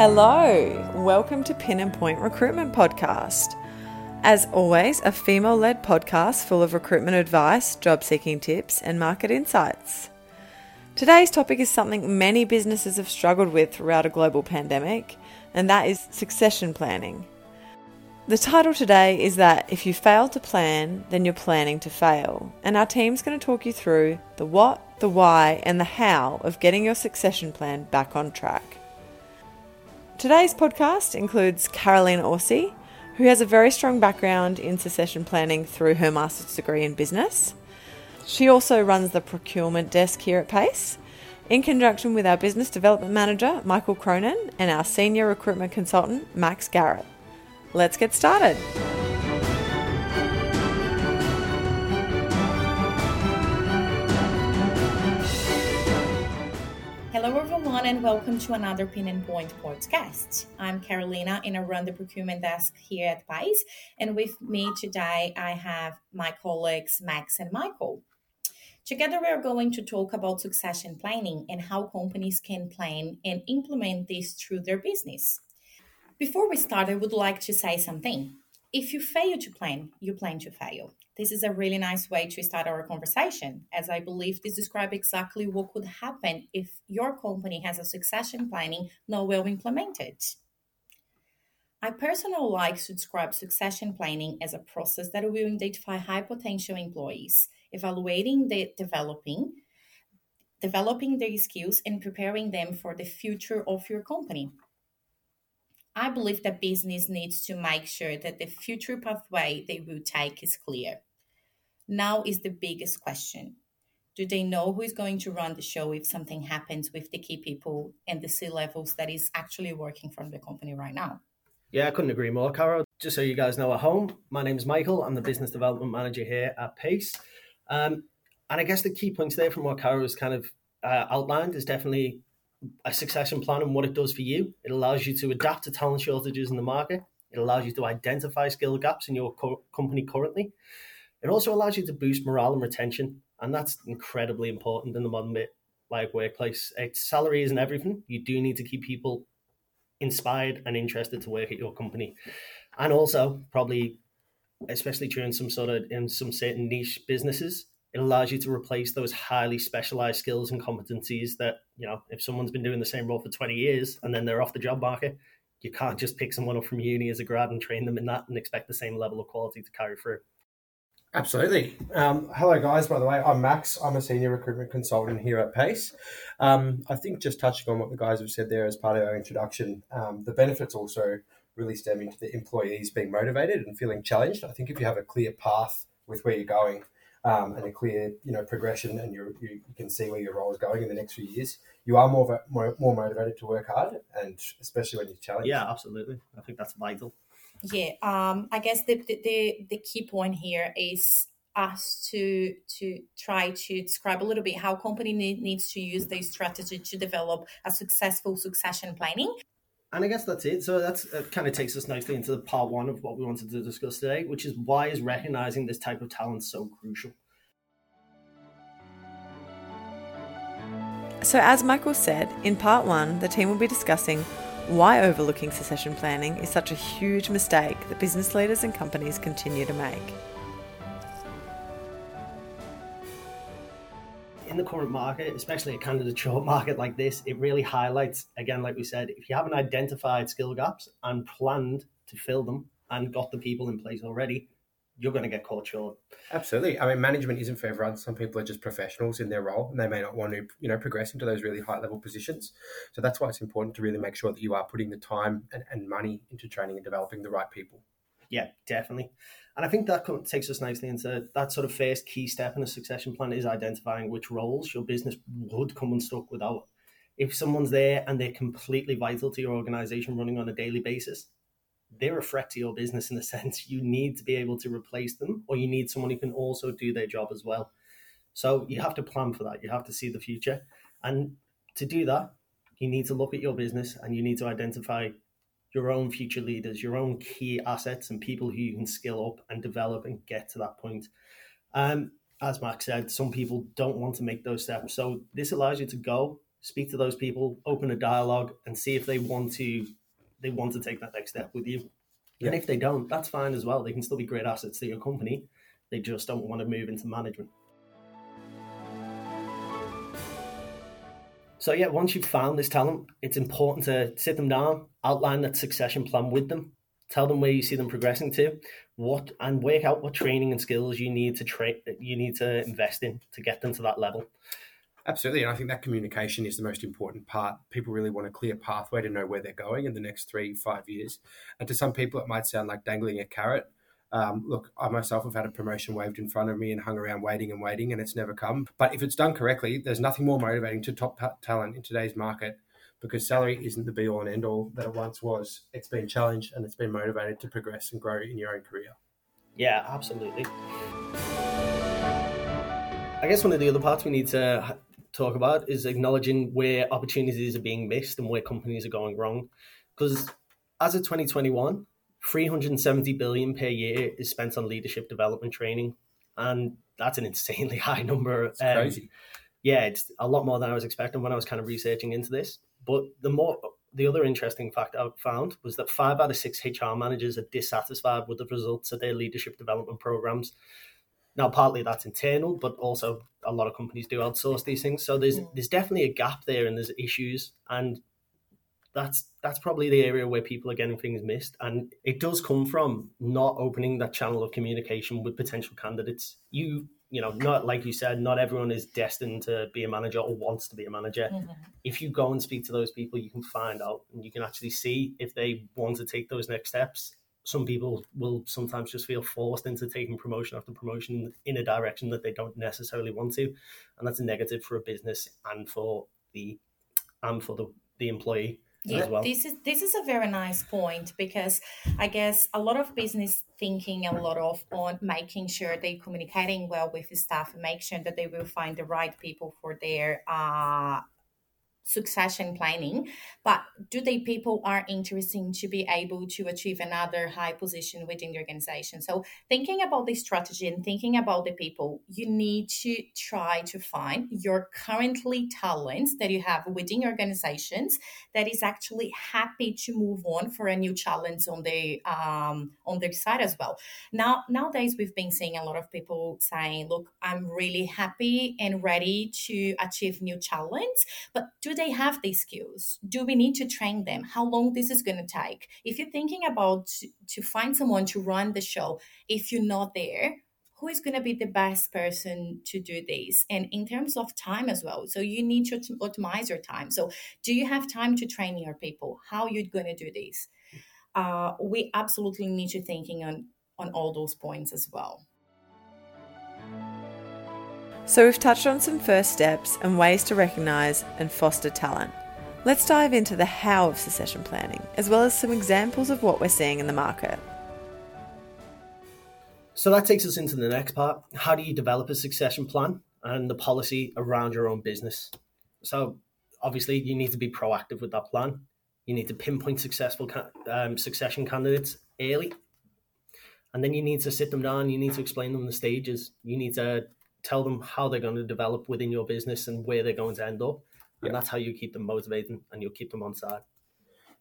Hello, welcome to Pin and Point Recruitment Podcast. As always, a female led podcast full of recruitment advice, job seeking tips, and market insights. Today's topic is something many businesses have struggled with throughout a global pandemic, and that is succession planning. The title today is that if you fail to plan, then you're planning to fail, and our team's going to talk you through the what, the why, and the how of getting your succession plan back on track. Today's podcast includes Caroline Orsi, who has a very strong background in succession planning through her master's degree in business. She also runs the procurement desk here at Pace, in conjunction with our business development manager, Michael Cronin, and our senior recruitment consultant, Max Garrett. Let's get started. And welcome to another Pin and Point podcast. I'm Carolina, and I run the procurement desk here at Pace. And with me today, I have my colleagues Max and Michael. Together, we are going to talk about succession planning and how companies can plan and implement this through their business. Before we start, I would like to say something. If you fail to plan, you plan to fail. This is a really nice way to start our conversation, as I believe this describes exactly what could happen if your company has a succession planning not well implemented. I personally like to describe succession planning as a process that will identify high potential employees, evaluating the developing, developing their skills and preparing them for the future of your company. I believe that business needs to make sure that the future pathway they will take is clear. Now is the biggest question. Do they know who is going to run the show if something happens with the key people and the C levels that is actually working from the company right now? Yeah, I couldn't agree more, Carol. Just so you guys know at home, my name is Michael. I'm the business development manager here at Pace. Um, and I guess the key points there from what Carol has kind of uh, outlined is definitely a succession plan and what it does for you. It allows you to adapt to talent shortages in the market. It allows you to identify skill gaps in your co- company currently. It also allows you to boost morale and retention, and that's incredibly important in the modern bit like workplace. It's, salary isn't everything. You do need to keep people inspired and interested to work at your company, and also probably, especially during some sort of in some certain niche businesses, it allows you to replace those highly specialized skills and competencies that you know if someone's been doing the same role for 20 years and then they're off the job market you can't just pick someone up from uni as a grad and train them in that and expect the same level of quality to carry through Absolutely. Um, hello, guys. By the way, I'm Max. I'm a senior recruitment consultant here at Pace. Um, I think just touching on what the guys have said there as part of our introduction, um, the benefits also really stem into the employees being motivated and feeling challenged. I think if you have a clear path with where you're going um, and a clear, you know, progression, and you you can see where your role is going in the next few years, you are more more, more motivated to work hard, and especially when you're challenged. Yeah, absolutely. I think that's vital. Yeah, um, I guess the, the the key point here is us to to try to describe a little bit how company need, needs to use their strategy to develop a successful succession planning. And I guess that's it. So that's it kind of takes us nicely into the part one of what we wanted to discuss today, which is why is recognizing this type of talent so crucial. So, as Michael said, in part one, the team will be discussing why overlooking succession planning is such a huge mistake that business leaders and companies continue to make. The current market, especially a candidate short market like this, it really highlights, again, like we said, if you haven't identified skill gaps and planned to fill them and got the people in place already, you're going to get caught short. Absolutely. I mean, management isn't for everyone. Some people are just professionals in their role, and they may not want to, you know, progress into those really high level positions. So that's why it's important to really make sure that you are putting the time and, and money into training and developing the right people. Yeah, definitely. And I think that takes us nicely into that sort of first key step in a succession plan is identifying which roles your business would come unstuck without. If someone's there and they're completely vital to your organization running on a daily basis, they're a threat to your business in a sense. You need to be able to replace them, or you need someone who can also do their job as well. So you have to plan for that. You have to see the future. And to do that, you need to look at your business and you need to identify your own future leaders, your own key assets, and people who you can skill up and develop and get to that point. Um, as Max said, some people don't want to make those steps. So this allows you to go speak to those people, open a dialogue, and see if they want to they want to take that next step with you. Yeah. And if they don't, that's fine as well. They can still be great assets to your company. They just don't want to move into management. So yeah, once you've found this talent, it's important to sit them down, outline that succession plan with them, tell them where you see them progressing to, what and work out what training and skills you need to train you need to invest in to get them to that level. Absolutely. And I think that communication is the most important part. People really want a clear pathway to know where they're going in the next three, five years. And to some people, it might sound like dangling a carrot. Um, look, I myself have had a promotion waved in front of me and hung around waiting and waiting, and it's never come. But if it's done correctly, there's nothing more motivating to top talent in today's market because salary isn't the be all and end all that it once was. It's been challenged and it's been motivated to progress and grow in your own career. Yeah, absolutely. I guess one of the other parts we need to talk about is acknowledging where opportunities are being missed and where companies are going wrong. Because as of 2021, 370 billion per year is spent on leadership development training, and that's an insanely high number. It's um, crazy. Yeah, it's a lot more than I was expecting when I was kind of researching into this. But the more the other interesting fact I found was that five out of six HR managers are dissatisfied with the results of their leadership development programs. Now, partly that's internal, but also a lot of companies do outsource these things. So there's mm. there's definitely a gap there, and there's issues, and that's that's probably the area where people are getting things missed, and it does come from not opening that channel of communication with potential candidates. You you know, not like you said, not everyone is destined to be a manager or wants to be a manager. Mm-hmm. If you go and speak to those people, you can find out and you can actually see if they want to take those next steps. Some people will sometimes just feel forced into taking promotion after promotion in a direction that they don't necessarily want to, and that's a negative for a business and for the and for the the employee yeah, well. this is this is a very nice point because I guess a lot of business thinking a lot of on making sure they're communicating well with the staff and make sure that they will find the right people for their uh, succession planning but do the people are interesting to be able to achieve another high position within the organization? So thinking about the strategy and thinking about the people you need to try to find your currently talents that you have within organizations that is actually happy to move on for a new challenge on the um, on their side as well. Now nowadays we've been seeing a lot of people saying look i'm really happy and ready to achieve new challenge but do they have these skills? Do we need to train them? How long this is going to take? If you're thinking about to, to find someone to run the show, if you're not there, who is going to be the best person to do this and in terms of time as well so you need to optimize your time so do you have time to train your people how you're going to do this uh, we absolutely need to thinking on on all those points as well so, we've touched on some first steps and ways to recognise and foster talent. Let's dive into the how of succession planning, as well as some examples of what we're seeing in the market. So, that takes us into the next part. How do you develop a succession plan and the policy around your own business? So, obviously, you need to be proactive with that plan. You need to pinpoint successful um, succession candidates early. And then you need to sit them down, you need to explain them the stages. You need to tell them how they're going to develop within your business and where they're going to end up. And yeah. that's how you keep them motivated and you'll keep them on side.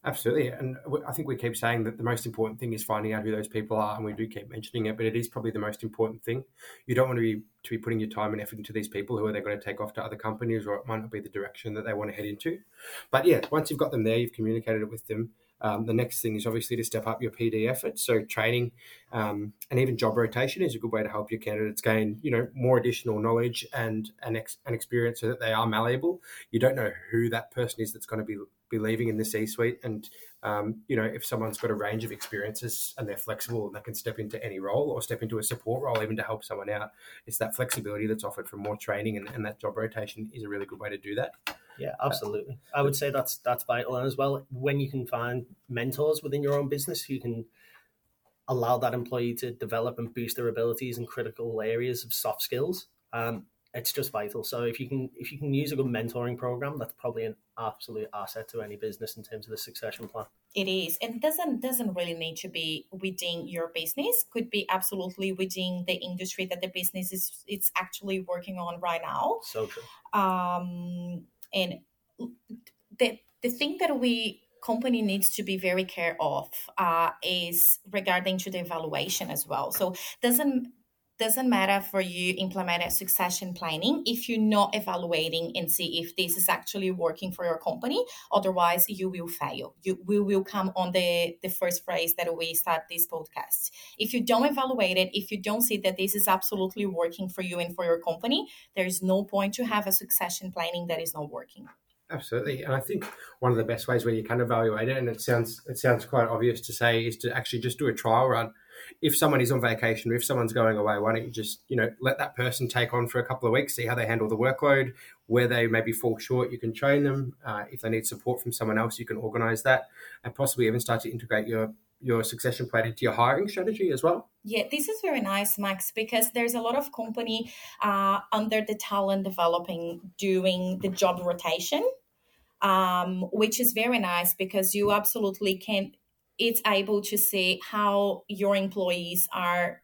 Absolutely. And I think we keep saying that the most important thing is finding out who those people are. And we do keep mentioning it, but it is probably the most important thing. You don't want to be to be putting your time and effort into these people who are they going to take off to other companies or it might not be the direction that they want to head into. But yeah, once you've got them there, you've communicated it with them, um, the next thing is obviously to step up your PD efforts. So training um, and even job rotation is a good way to help your candidates gain, you know, more additional knowledge and and, ex- experience so that they are malleable. You don't know who that person is that's going to be be leaving in the C-suite, and um, you know, if someone's got a range of experiences and they're flexible and they can step into any role or step into a support role even to help someone out, it's that flexibility that's offered from more training and, and that job rotation is a really good way to do that. Yeah, absolutely. I would say that's that's vital, and as well when you can find mentors within your own business who can allow that employee to develop and boost their abilities in critical areas of soft skills. Um, it's just vital. So if you can if you can use a good mentoring program, that's probably an absolute asset to any business in terms of the succession plan. It is, and it doesn't doesn't really need to be within your business. Could be absolutely within the industry that the business is it's actually working on right now. So true. Um, and the the thing that we company needs to be very care of uh, is regarding to the evaluation as well. So doesn't doesn't matter for you implement a succession planning if you're not evaluating and see if this is actually working for your company. Otherwise you will fail. You we will come on the the first phrase that we start this podcast. If you don't evaluate it if you don't see that this is absolutely working for you and for your company there is no point to have a succession planning that is not working. Absolutely, and I think one of the best ways where you can evaluate it, and it sounds it sounds quite obvious to say, is to actually just do a trial run. If someone is on vacation or if someone's going away, why don't you just you know let that person take on for a couple of weeks, see how they handle the workload, where they maybe fall short, you can train them. Uh, if they need support from someone else, you can organise that, and possibly even start to integrate your your succession plan into your hiring strategy as well? Yeah, this is very nice, Max, because there's a lot of company uh, under the talent developing doing the job rotation um, which is very nice because you absolutely can it's able to see how your employees are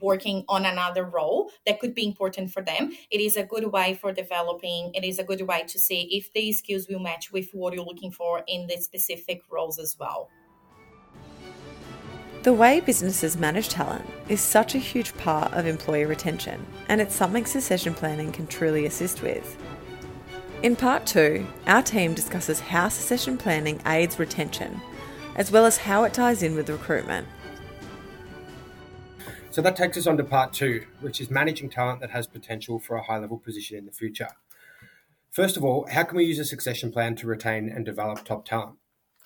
working on another role that could be important for them. It is a good way for developing. It is a good way to see if these skills will match with what you're looking for in the specific roles as well. The way businesses manage talent is such a huge part of employee retention, and it's something succession planning can truly assist with. In part two, our team discusses how succession planning aids retention, as well as how it ties in with recruitment. So that takes us on to part two, which is managing talent that has potential for a high level position in the future. First of all, how can we use a succession plan to retain and develop top talent?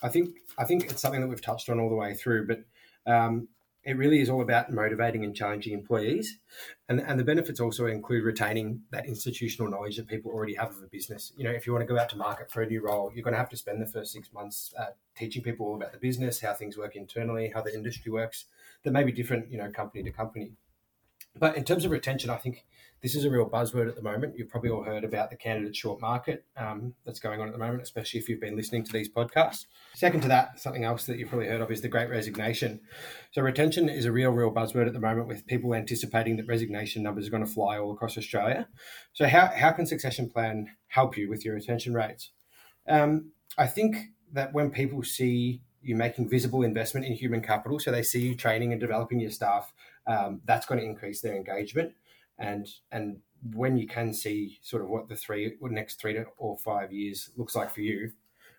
I think I think it's something that we've touched on all the way through, but um, it really is all about motivating and challenging employees. And, and the benefits also include retaining that institutional knowledge that people already have of a business. You know, if you want to go out to market for a new role, you're going to have to spend the first six months uh, teaching people all about the business, how things work internally, how the industry works. That may be different, you know, company to company. But in terms of retention, I think this is a real buzzword at the moment. You've probably all heard about the candidate short market um, that's going on at the moment, especially if you've been listening to these podcasts. Second to that, something else that you've probably heard of is the great resignation. So, retention is a real, real buzzword at the moment with people anticipating that resignation numbers are going to fly all across Australia. So, how, how can Succession Plan help you with your retention rates? Um, I think that when people see you making visible investment in human capital, so they see you training and developing your staff, um, that's going to increase their engagement. And and when you can see sort of what the three or next three to or five years looks like for you,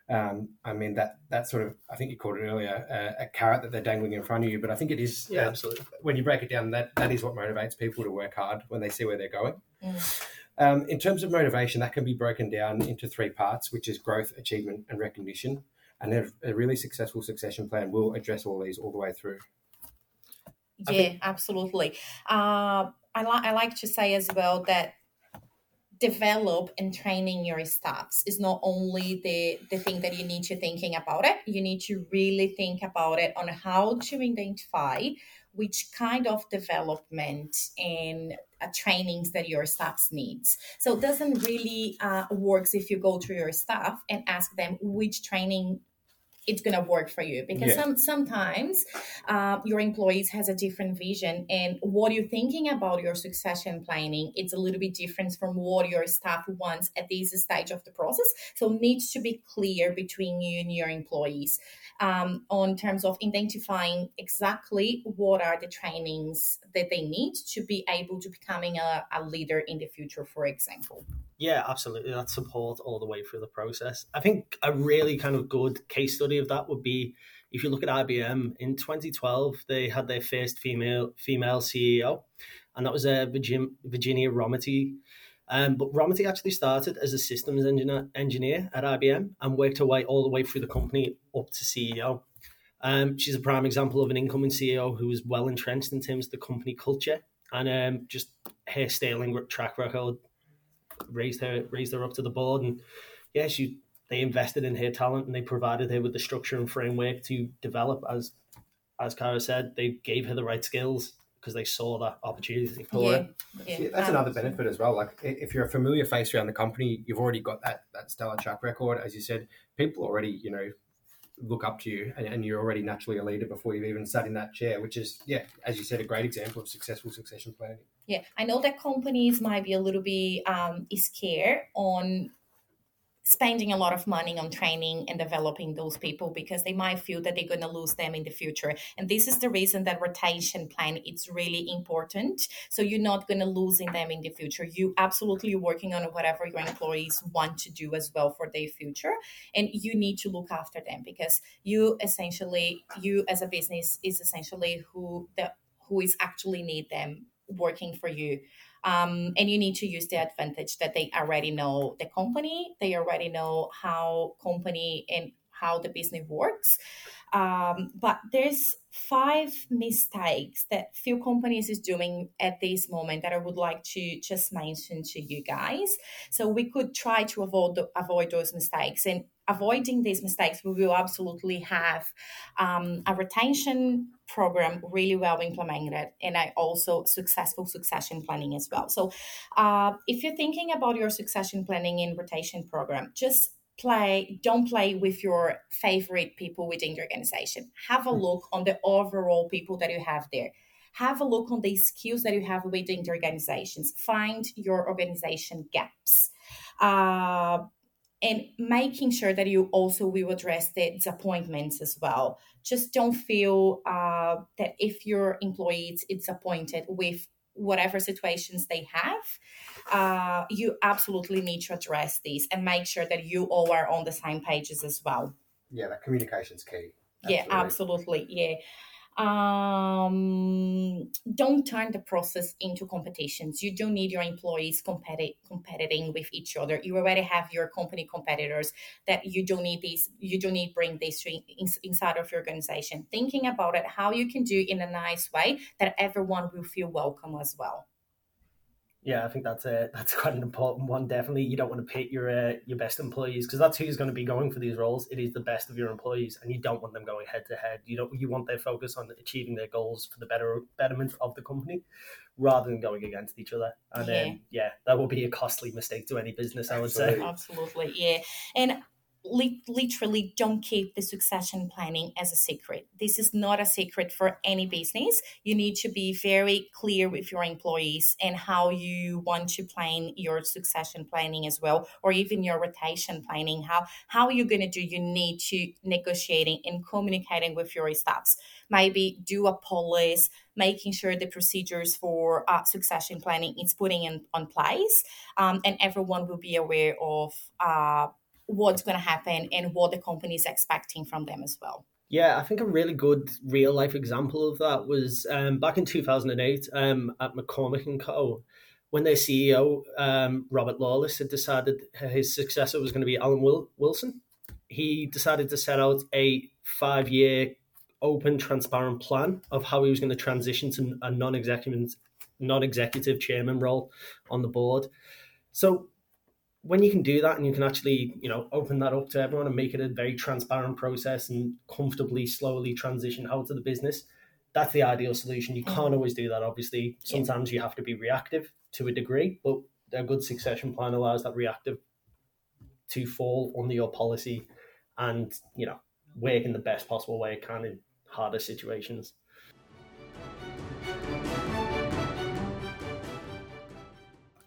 um, I mean that that sort of I think you called it earlier uh, a carrot that they're dangling in front of you, but I think it is yeah, uh, absolutely. When you break it down, that that is what motivates people to work hard when they see where they're going. Um, in terms of motivation, that can be broken down into three parts, which is growth, achievement, and recognition. And a, a really successful succession plan will address all these all the way through. Yeah, think- absolutely. Uh, I, li- I like to say as well that develop and training your staffs is not only the the thing that you need to thinking about it. You need to really think about it on how to identify which kind of development and uh, trainings that your staffs needs. So it doesn't really uh, works if you go to your staff and ask them which training it's going to work for you. Because yeah. some, sometimes uh, your employees has a different vision and what you're thinking about your succession planning it's a little bit different from what your staff wants at this stage of the process. So it needs to be clear between you and your employees um, on terms of identifying exactly what are the trainings that they need to be able to becoming a, a leader in the future for example yeah, absolutely. That support all the way through the process. I think a really kind of good case study of that would be if you look at IBM in 2012, they had their first female female CEO, and that was uh, Virginia, Rometty. Um, but Rometty actually started as a systems engineer, engineer at IBM and worked her way all the way through the company up to CEO. Um, she's a prime example of an incoming CEO who was well entrenched in terms of the company culture and um, just her sterling track record raised her raised her up to the board, and yeah, she they invested in her talent and they provided her with the structure and framework to develop. As as Cara said, they gave her the right skills because they saw that opportunity for yeah, Yeah. yeah that's um, another benefit as well. Like if you're a familiar face around the company, you've already got that that stellar track record. As you said, people already you know look up to you and, and, you're already naturally a leader before you've even sat in that chair which is yeah as you said a great example of successful succession planning yeah i know that companies might be a little bit um, scared on spending a lot of money on training and developing those people because they might feel that they're going to lose them in the future. And this is the reason that rotation plan it's really important. So you're not going to losing them in the future. You absolutely working on whatever your employees want to do as well for their future. And you need to look after them because you essentially you as a business is essentially who the who is actually need them working for you um, and you need to use the advantage that they already know the company. They already know how company and how the business works. Um, but there's five mistakes that few companies is doing at this moment that i would like to just mention to you guys. So we could try to avoid avoid those mistakes. And avoiding these mistakes, we will absolutely have um, a retention program really well implemented and I also successful succession planning as well. So, uh, if you're thinking about your succession planning and rotation program, just play don't play with your favorite people within the organization have a hmm. look on the overall people that you have there have a look on the skills that you have within the organizations find your organization gaps uh, and making sure that you also will address the disappointments as well. Just don't feel uh, that if your employee is disappointed with whatever situations they have, uh, you absolutely need to address these and make sure that you all are on the same pages as well. Yeah, that communication's key. Absolutely. Yeah, absolutely. Yeah um, don't turn the process into competitions. You don't need your employees competi- competing with each other. You already have your company competitors that you don't need these. You don't need bring this inside of your organization. Thinking about it, how you can do in a nice way that everyone will feel welcome as well. Yeah, I think that's a that's quite an important one. Definitely, you don't want to pit your uh, your best employees because that's who's going to be going for these roles. It is the best of your employees, and you don't want them going head to head. You don't you want their focus on achieving their goals for the better betterment of the company, rather than going against each other. And yeah, um, yeah that will be a costly mistake to any business. I would say. Absolutely, yeah. And literally don't keep the succession planning as a secret. This is not a secret for any business. You need to be very clear with your employees and how you want to plan your succession planning as well, or even your rotation planning. How how you're going to do? You need to negotiating and communicating with your staffs. Maybe do a policy making sure the procedures for uh, succession planning is putting in on place, um, and everyone will be aware of uh, what's going to happen and what the company is expecting from them as well. Yeah, I think a really good real life example of that was um, back in 2008 um, at McCormick and Co. When their CEO, um, Robert Lawless, had decided his successor was going to be Alan Wil- Wilson, he decided to set out a five year open, transparent plan of how he was going to transition to a non executive non executive chairman role on the board. So when you can do that and you can actually you know open that up to everyone and make it a very transparent process and comfortably slowly transition out of the business that's the ideal solution. You can't mm-hmm. always do that obviously. Sometimes you have to be reactive to a degree but a good succession plan allows that reactive to fall under your policy and you know work in the best possible way it can in harder situations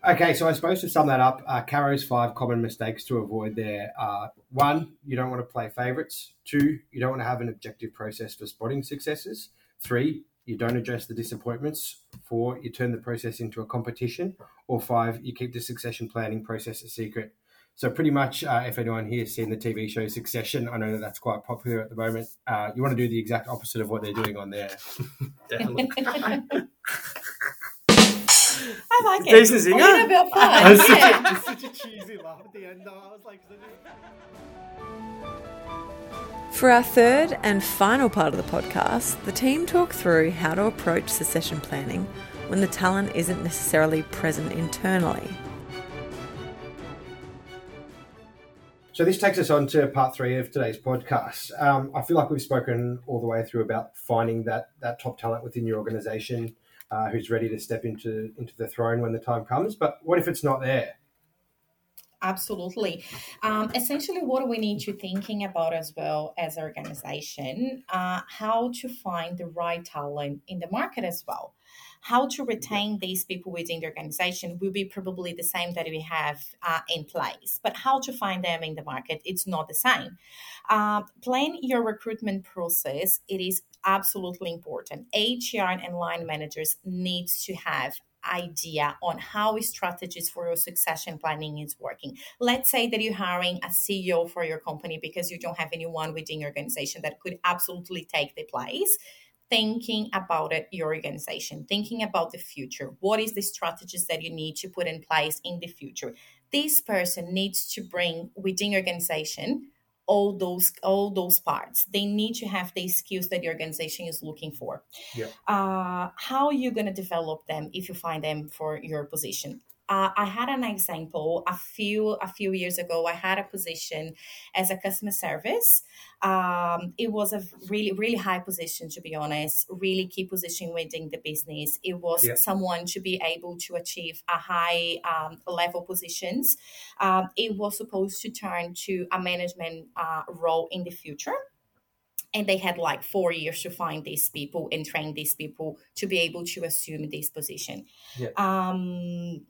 Okay, so I suppose to sum that up, uh, Caro's five common mistakes to avoid there are one, you don't want to play favourites. Two, you don't want to have an objective process for spotting successes. Three, you don't address the disappointments. Four, you turn the process into a competition. Or five, you keep the succession planning process a secret. So pretty much, uh, if anyone here has seen the TV show Succession, I know that that's quite popular at the moment. Uh, you want to do the exact opposite of what they're doing on there. Definitely. I like it. Jason Singer. A little bit of fun. It's such, a, it's such a cheesy laugh at the end. Though. I was like. For our third and final part of the podcast, the team talk through how to approach succession planning when the talent isn't necessarily present internally. So this takes us on to part three of today's podcast. Um, I feel like we've spoken all the way through about finding that that top talent within your organisation, uh, who's ready to step into into the throne when the time comes. But what if it's not there? Absolutely. Um, essentially, what we need to thinking about as well as organization, uh, how to find the right talent in the market as well. How to retain these people within the organization will be probably the same that we have uh, in place, but how to find them in the market, it's not the same. Uh, plan your recruitment process. It is absolutely important. HR and line managers needs to have idea on how strategies for your succession planning is working. Let's say that you're hiring a CEO for your company because you don't have anyone within your organization that could absolutely take the place. Thinking about it, your organization, thinking about the future. What is the strategies that you need to put in place in the future? This person needs to bring within organization all those all those parts they need to have the skills that the organization is looking for yeah. uh, how are you going to develop them if you find them for your position uh, I had an example a few a few years ago. I had a position as a customer service. Um, it was a really really high position to be honest, really key position within the business. It was yeah. someone to be able to achieve a high um, level positions. Um, it was supposed to turn to a management uh, role in the future and they had like four years to find these people and train these people to be able to assume this position. Yeah. Um,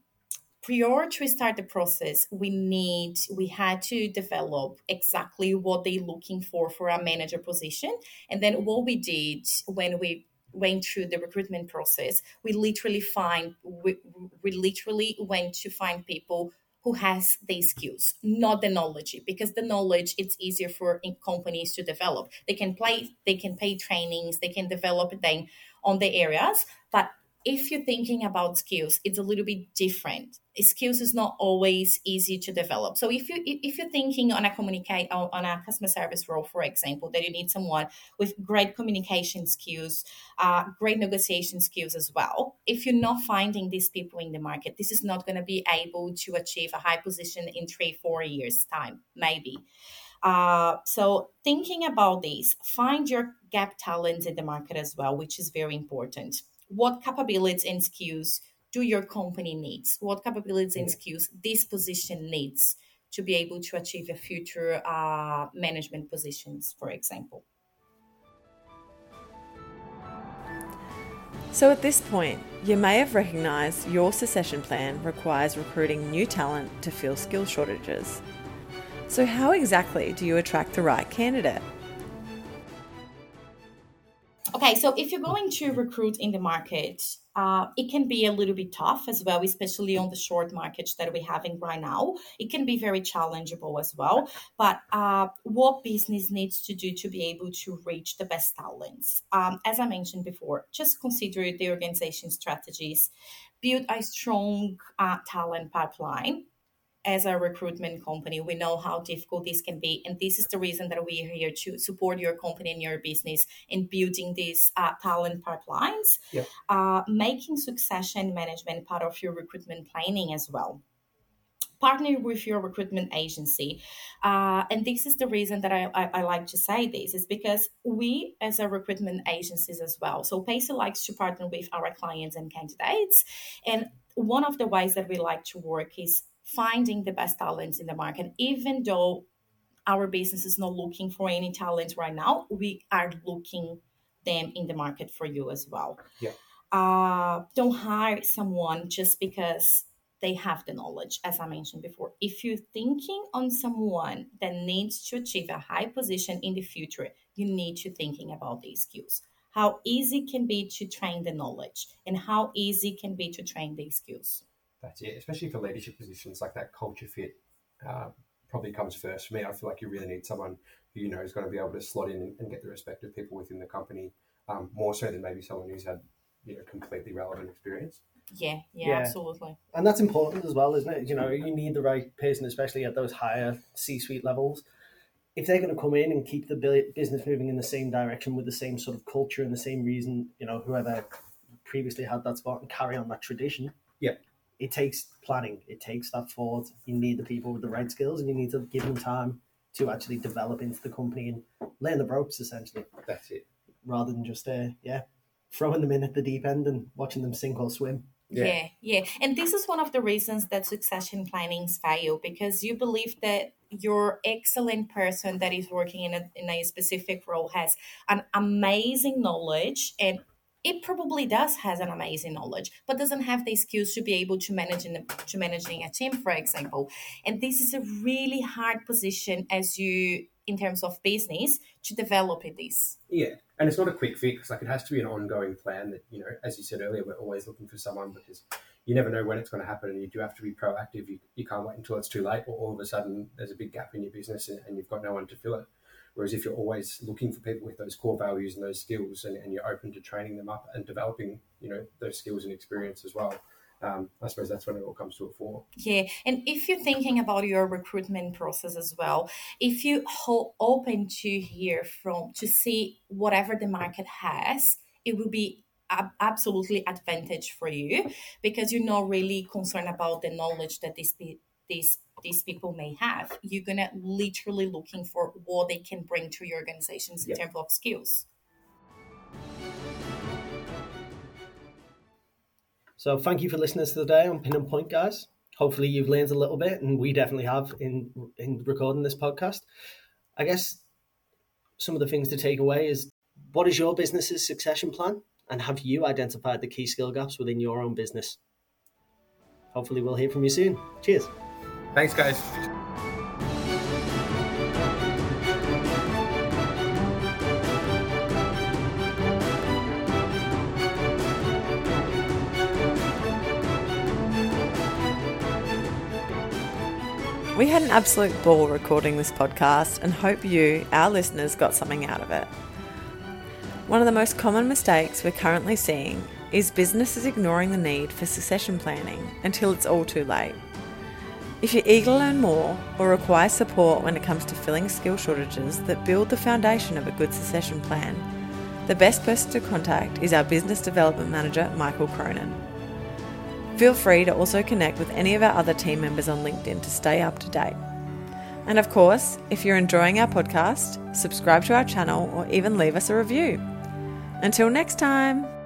prior to start the process we need we had to develop exactly what they're looking for for a manager position. And then what we did when we went through the recruitment process we literally find we, we literally went to find people who has these skills not the knowledge because the knowledge it's easier for companies to develop. They can play they can pay trainings they can develop them on the areas but if you're thinking about skills, it's a little bit different. Skills is not always easy to develop. So if you if you're thinking on a communicate on a customer service role, for example, that you need someone with great communication skills, uh, great negotiation skills as well. If you're not finding these people in the market, this is not going to be able to achieve a high position in three four years time, maybe. Uh, so thinking about this, find your gap talents in the market as well, which is very important what capabilities and skills do your company needs? What capabilities and skills this position needs to be able to achieve a future uh, management positions, for example? So, at this point, you may have recognised your succession plan requires recruiting new talent to fill skill shortages. So, how exactly do you attract the right candidate? Okay, so if you're going to recruit in the market, uh, it can be a little bit tough as well, especially on the short market that we're having right now. It can be very challengeable as well. But uh, what business needs to do to be able to reach the best talents? Um, as I mentioned before, just consider the organization strategies, build a strong uh, talent pipeline as a recruitment company, we know how difficult this can be. And this is the reason that we are here to support your company and your business in building these uh, talent pipelines, yeah. uh, making succession management part of your recruitment planning as well partner with your recruitment agency uh, and this is the reason that I, I, I, like to say this is because we as a recruitment agencies as well so Pacer likes to partner with our clients and candidates and one of the ways that we like to work is finding the best talents in the market, even though our business is not looking for any talent right now, we are looking them in the market for you as well. Yeah. Uh, don't hire someone just because they have the knowledge, as I mentioned before. If you're thinking on someone that needs to achieve a high position in the future, you need to thinking about these skills. How easy can be to train the knowledge and how easy can be to train these skills that's it. Especially for leadership positions, like that culture fit uh, probably comes first for me. I feel like you really need someone who you know is going to be able to slot in and, get the respect of people within the company, um, more so than maybe someone who's had you know completely relevant experience. Yeah, yeah, yeah, absolutely. And that's important as well, isn't it? You know, you need the right person, especially at those higher C-suite levels. If they're going to come in and keep the business moving in the same direction with the same sort of culture and the same reason, you know, whoever previously had that spot and carry on that tradition, yeah, it takes planning. It takes that thought. You need the people with the right skills, and you need to give them time to actually develop into the company and learn the ropes. Essentially, that's it. Rather than just uh, yeah, throwing them in at the deep end and watching them sink or swim. Yeah. yeah, yeah. And this is one of the reasons that succession plannings fail because you believe that your excellent person that is working in a, in a specific role has an amazing knowledge and it probably does has an amazing knowledge but doesn't have the skills to be able to manage in to managing a team for example. And this is a really hard position as you in terms of business to develop this. Yeah and it's not a quick fix like it has to be an ongoing plan that you know as you said earlier we're always looking for someone because you never know when it's going to happen and you do have to be proactive. You, you can't wait until it's too late or all of a sudden there's a big gap in your business and, and you've got no one to fill it Whereas if you're always looking for people with those core values and those skills, and, and you're open to training them up and developing, you know, those skills and experience as well, um, I suppose that's when it all comes to a fore. Yeah, and if you're thinking about your recruitment process as well, if you ho- open to hear from to see whatever the market has, it will be absolutely advantage for you because you're not really concerned about the knowledge that these these these people may have. You're gonna literally looking for what they can bring to your organizations in yep. terms of skills. So thank you for listening to today on Pin and Point, guys. Hopefully you've learned a little bit, and we definitely have in in recording this podcast. I guess some of the things to take away is what is your business's succession plan, and have you identified the key skill gaps within your own business? Hopefully, we'll hear from you soon. Cheers. Thanks, guys. We had an absolute ball recording this podcast and hope you, our listeners, got something out of it. One of the most common mistakes we're currently seeing is businesses ignoring the need for succession planning until it's all too late. If you're eager to learn more or require support when it comes to filling skill shortages that build the foundation of a good succession plan, the best person to contact is our Business Development Manager, Michael Cronin. Feel free to also connect with any of our other team members on LinkedIn to stay up to date. And of course, if you're enjoying our podcast, subscribe to our channel or even leave us a review. Until next time!